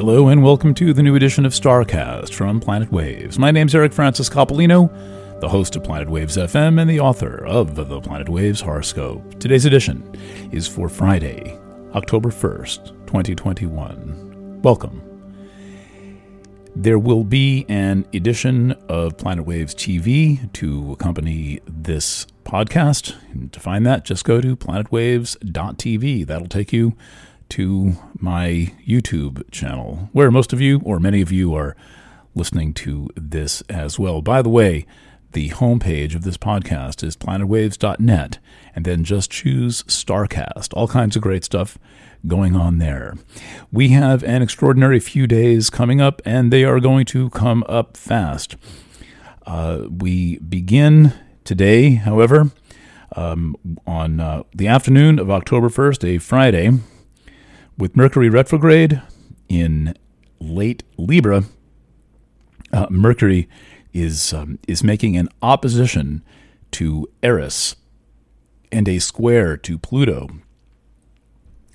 Hello and welcome to the new edition of Starcast from Planet Waves. My name's Eric Francis Coppolino, the host of Planet Waves FM and the author of the Planet Waves horoscope. Today's edition is for Friday, October 1st, 2021. Welcome. There will be an edition of Planet Waves TV to accompany this podcast. And to find that, just go to planetwaves.tv. That'll take you to my YouTube channel, where most of you, or many of you, are listening to this as well. By the way, the homepage of this podcast is planetwaves.net, and then just choose Starcast. All kinds of great stuff going on there. We have an extraordinary few days coming up, and they are going to come up fast. Uh, we begin today, however, um, on uh, the afternoon of October 1st, a Friday, with Mercury retrograde in late Libra, uh, Mercury is um, is making an opposition to Eris and a square to Pluto.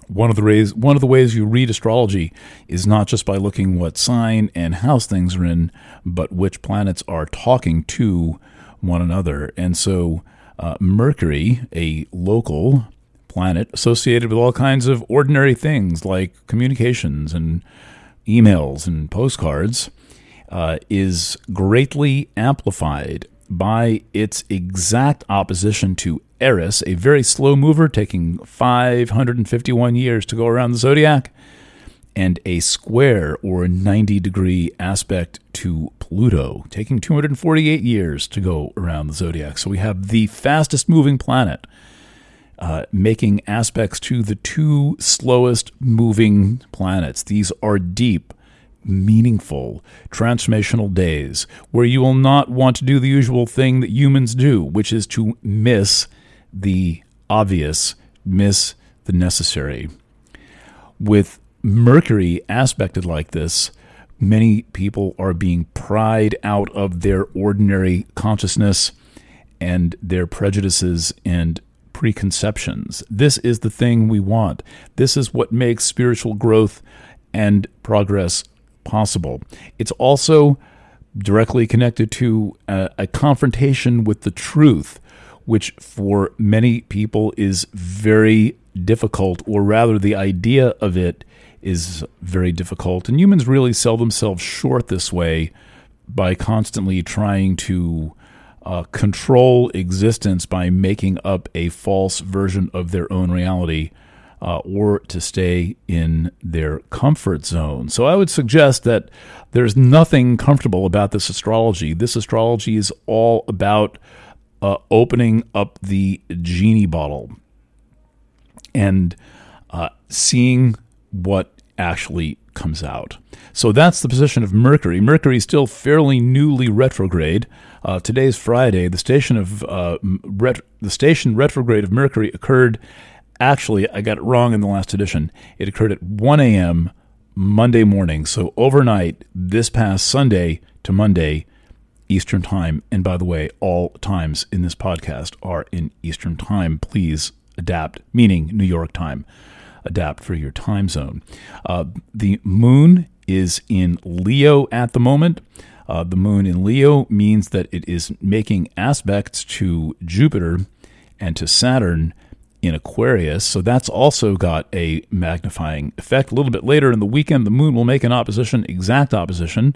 One of the ways one of the ways you read astrology is not just by looking what sign and house things are in, but which planets are talking to one another. And so uh, Mercury, a local planet associated with all kinds of ordinary things like communications and emails and postcards, uh, is greatly amplified by its exact opposition to Eris, a very slow mover taking 551 years to go around the zodiac, and a square or 90 degree aspect to Pluto, taking 248 years to go around the zodiac. So we have the fastest moving planet uh, making aspects to the two slowest moving planets. These are deep, meaningful, transformational days where you will not want to do the usual thing that humans do, which is to miss the obvious, miss the necessary. With Mercury aspected like this, many people are being pried out of their ordinary consciousness and their prejudices and preconceptions. This is the thing we want. This is what makes spiritual growth and progress possible. It's also directly connected to a, a, confrontation with the truth, which for many people is very difficult, or rather, the idea of it is very difficult. And humans really sell themselves short this way by constantly trying to uh, control existence by making up a false version of their own reality uh, or to stay in their comfort zone. So I would suggest that there's nothing comfortable about this astrology. This astrology is all about uh, opening up the genie bottle and uh, seeing what actually comes out. So that's the position of Mercury. Mercury is still fairly newly retrograde. Uh, today's Friday. The station of uh, ret- the station retrograde of Mercury occurred. Actually, I got it wrong in the last edition. It occurred at 1 a.m. Monday morning. So overnight, this past Sunday to Monday, Eastern Time. And by the way, all times in this podcast are in Eastern Time. Please adapt, meaning New York time adapt for your time zone. Uh, the moon is in Leo at the moment. Uh, the moon in Leo means that it is making aspects to Jupiter and to Saturn in Aquarius. So that's also got a magnifying effect. A little bit later in the weekend, the moon will make an opposition, exact opposition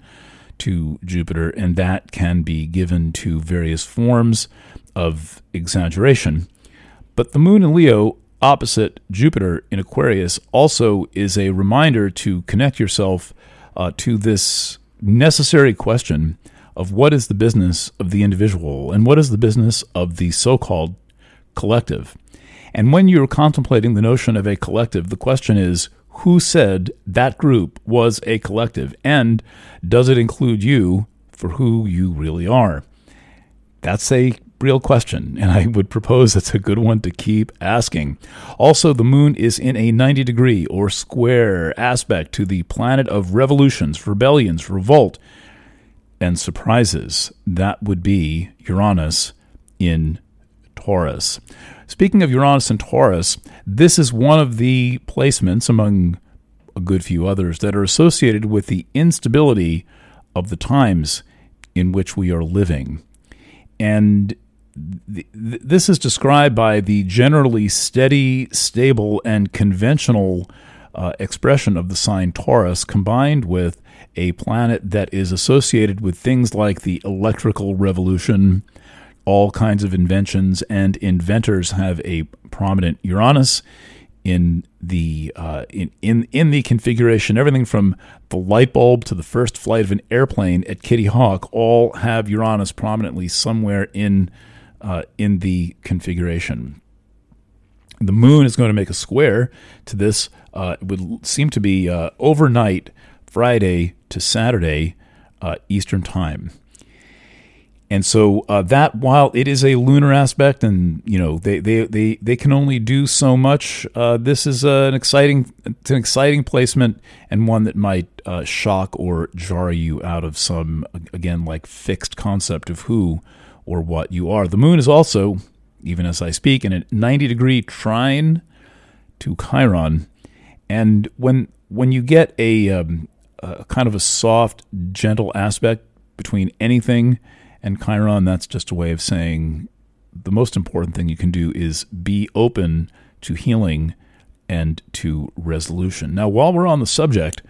to Jupiter, and that can be given to various forms of exaggeration. But the moon in Leo opposite Jupiter in Aquarius also is a reminder to connect yourself uh, to this necessary question of what is the business of the individual and what is the business of the so called collective. And when you're contemplating the notion of a collective, the question is who said that group was a collective? And does it include you for who you really are? That's a real question, and I would propose it's a good one to keep asking. Also, the moon is in a 90 degree or square aspect to the planet of revolutions, rebellions, revolt, and surprises. That would be Uranus in Taurus. Speaking of Uranus and Taurus, this is one of the placements among a good few others that are associated with the instability of the times in which we are living. And th- this is described by the generally steady, stable, and conventional uh, expression of the sign Taurus combined with a planet that is associated with things like the electrical revolution, all kinds of inventions, and inventors have a prominent Uranus in the uh, in, in in the configuration. Everything from the light bulb to the first flight of an airplane at Kitty Hawk all have Uranus prominently somewhere in uh, in the configuration. The moon is going to make a square to this. Uh, it would seem to be uh, overnight, Friday to Saturday, uh, Eastern Time. And so uh, that while it is a lunar aspect, and you know they they they, they can only do so much. Uh, this is an exciting an exciting placement and one that might shock or jar you out of some again like fixed concept of who or what you are. The moon is also, even as I speak, in a 90 degree trine to Chiron, and when when you get a, um, a kind of a soft, gentle aspect between anything and Chiron, that's just a way of saying the most important thing you can do is be open to healing and to resolution. Now, while we're on the subject,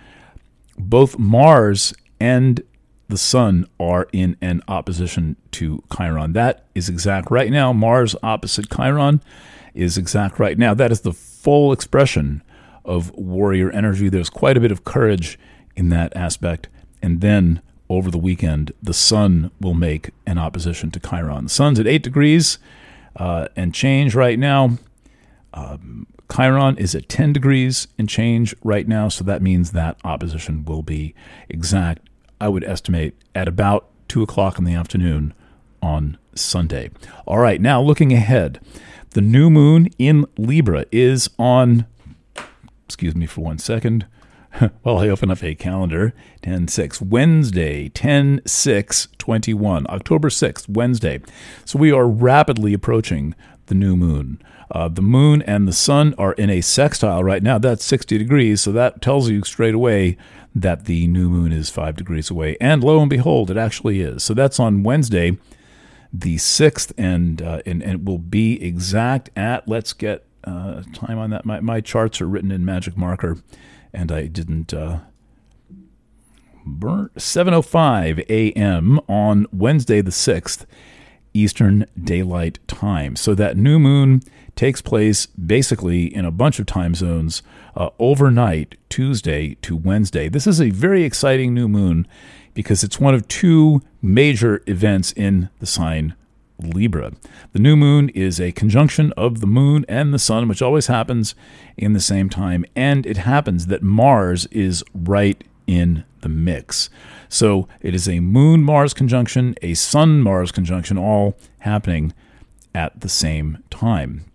both Mars and the Sun are in an opposition to Chiron. That is exact right now. Mars opposite Chiron is exact right now. That is the full expression of warrior energy. There's quite a bit of courage in that aspect. And then over the weekend, the sun will make an opposition to Chiron. The sun's at 8 degrees uh, and change right now. Um, Chiron is at 10 degrees and change right now, so that means that opposition will be exact, I would estimate, at about 2 o'clock in the afternoon on Sunday. All right, now looking ahead, the new moon in Libra is on, excuse me for one second, well, I open up a calendar 10 6, Wednesday, 10 6 21, October 6th, Wednesday. So we are rapidly approaching the new moon. Uh, the moon and the sun are in a sextile right now. That's 60 degrees, so that tells you straight away that the new moon is five degrees away. And lo and behold, it actually is. So that's on Wednesday, the 6th, and, uh, and, and it will be exact at, let's get uh, time on that. My, my charts are written in magic marker and I didn't uh, burn 7:05 a.m. on Wednesday the 6th Eastern Daylight Time. So that new moon takes place basically in a bunch of time zones uh, overnight, Tuesday to Wednesday. This is a very exciting new moon because it's one of two major events in the sign Libra. The new moon is a conjunction of the moon and the sun, which always happens in the same time, and it happens that Mars is right in the mix. So it is a moon Mars conjunction, a sun Mars conjunction, all happening at the same time.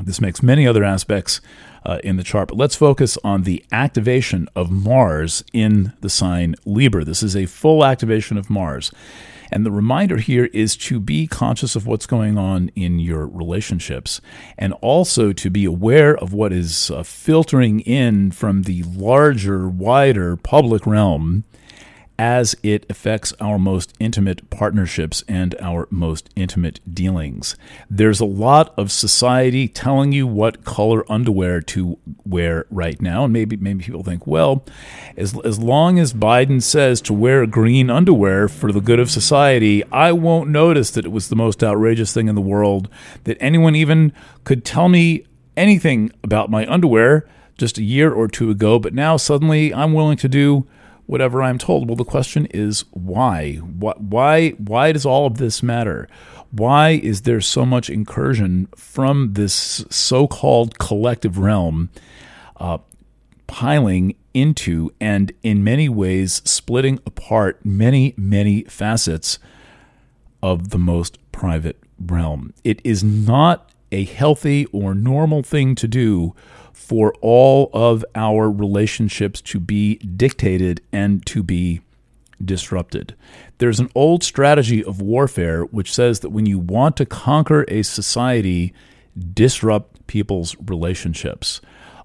This makes many other aspects uh, in the chart, but let's focus on the activation of Mars in the sign Libra. This is a full activation of Mars. And the reminder here is to be conscious of what's going on in your relationships and also to be aware of what is uh, filtering in from the larger, wider public realm as it affects our most intimate partnerships and our most intimate dealings. There's a lot of society telling you what color underwear to wear right now, and maybe maybe people think, well, as as long as Biden says to wear green underwear for the good of society, I won't notice that it was the most outrageous thing in the world that anyone even could tell me anything about my underwear just a year or two ago, but now suddenly I'm willing to do whatever I'm told. Well, the question is why? Why? Why does all of this matter? Why is there so much incursion from this so-called collective realm, uh, piling into and in many ways splitting apart many, many facets of the most private realm? It is not a healthy or normal thing to do for all of our relationships to be dictated and to be disrupted. There's an old strategy of warfare which says that when you want to conquer a society, disrupt people's relationships.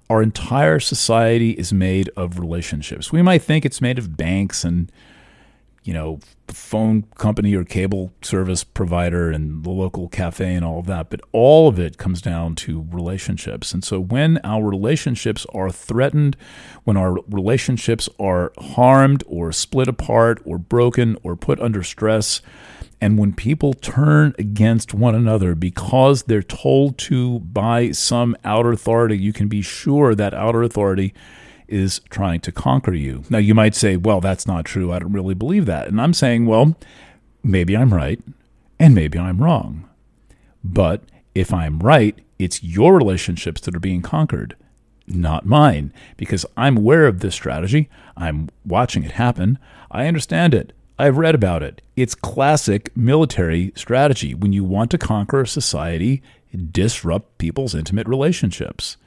our entire society is made of relationships. We might think it's made of banks and, you know, phone company or cable service provider and the local cafe and all of that, but all of it comes down to relationships. And so when our relationships are threatened, when our relationships are harmed or split apart or broken or put under stress, and when people turn against one another because they're told to by some outer authority, you can be sure that outer authority is trying to conquer you. Now, you might say, well, that's not true. I don't really believe that. And I'm saying, well, maybe I'm right and maybe I'm wrong. But if I'm right, it's your relationships that are being conquered, not mine, because I'm aware of this strategy. I'm watching it happen. I understand it. I've read about it. It's classic military strategy. When you want to conquer a society, disrupt people's intimate relationships.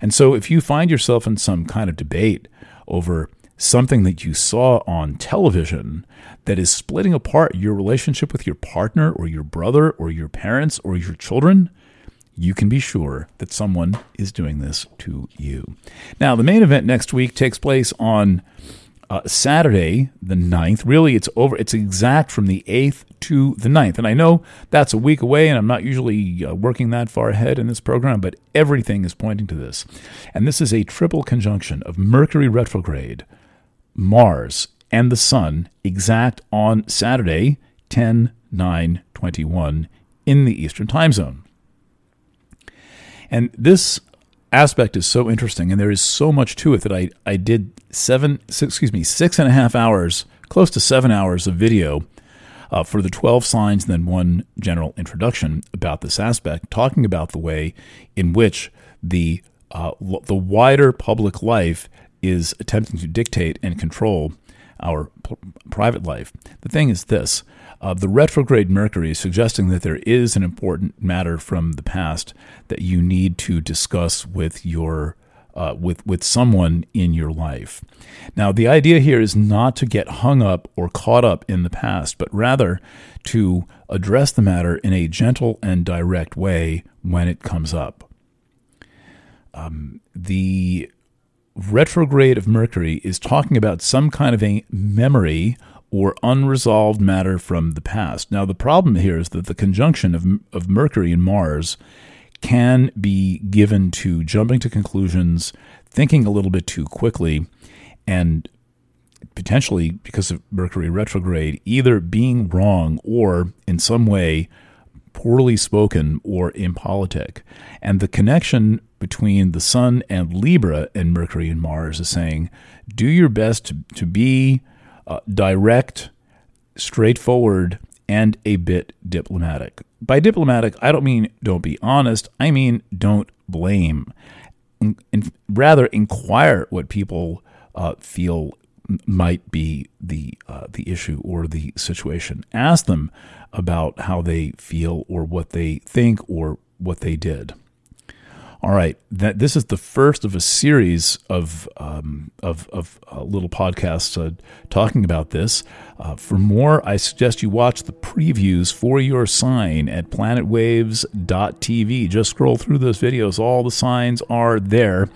And so if you find yourself in some kind of debate over something that you saw on television that is splitting apart your relationship with your partner or your brother or your parents or your children, you can be sure that someone is doing this to you. Now, the main event next week takes place on uh, Saturday, the 9th. Really, it's over. It's exact from the 8th to the 9th. And I know that's a week away, and I'm not usually uh, working that far ahead in this program, but everything is pointing to this. And this is a triple conjunction of Mercury retrograde, Mars, and the Sun, exact on Saturday, 10 9 21 in the Eastern time zone. And this aspect is so interesting, and there is so much to it that I, I did seven, six, excuse me, six and a half hours, close to seven hours of video uh, for the 12 signs, and then one general introduction about this aspect, talking about the way in which the uh, the wider public life is attempting to dictate and control our p- private life. The thing is this uh, the retrograde Mercury is suggesting that there is an important matter from the past that you need to discuss with your uh, with with someone in your life. Now, the idea here is not to get hung up or caught up in the past, but rather to address the matter in a gentle and direct way when it comes up. Um, the retrograde of Mercury is talking about some kind of a memory or unresolved matter from the past. Now, the problem here is that the conjunction of, of Mercury and Mars can be given to jumping to conclusions, thinking a little bit too quickly, and potentially, because of Mercury retrograde, either being wrong or in some way poorly spoken or impolitic. And the connection between the Sun and Libra and Mercury and Mars is saying, do your best to, to be uh, direct, straightforward, and a bit diplomatic. By diplomatic, I don't mean don't be honest, I mean don't blame. And, rather, inquire what people uh, feel might be the uh, the issue or the situation. Ask them about how they feel or what they think or what they did. All right, that this is the first of a series of um, of, of uh, little podcasts uh, talking about this. Uh, for more, I suggest you watch the previews for your sign at planetwaves.tv. Just scroll through those videos; all the signs are there.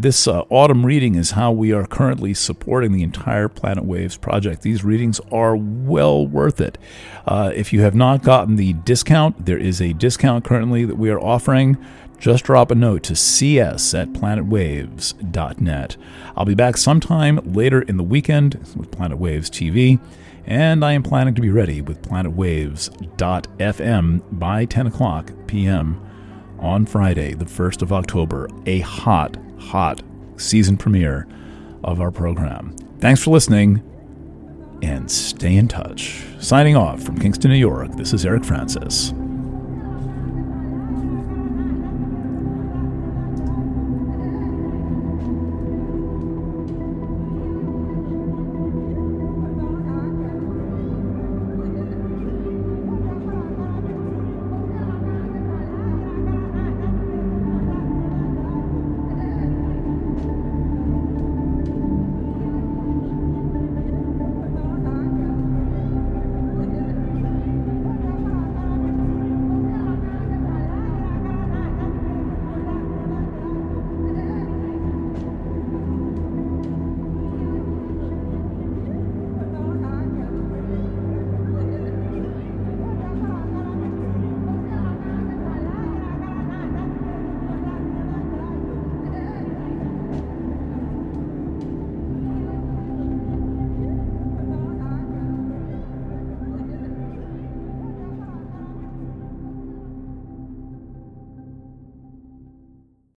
This uh, autumn reading is how we are currently supporting the entire Planet Waves project. These readings are well worth it. Uh, if you have not gotten the discount, there is a discount currently that we are offering just drop a note to cs at planetwaves.net. I'll be back sometime later in the weekend with Planet Waves TV, and I am planning to be ready with planetwaves.fm by 10 o'clock p.m. on Friday, the 1st of October, a hot, hot season premiere of our program. Thanks for listening and stay in touch. Signing off from Kingston, New York, this is Eric Francis.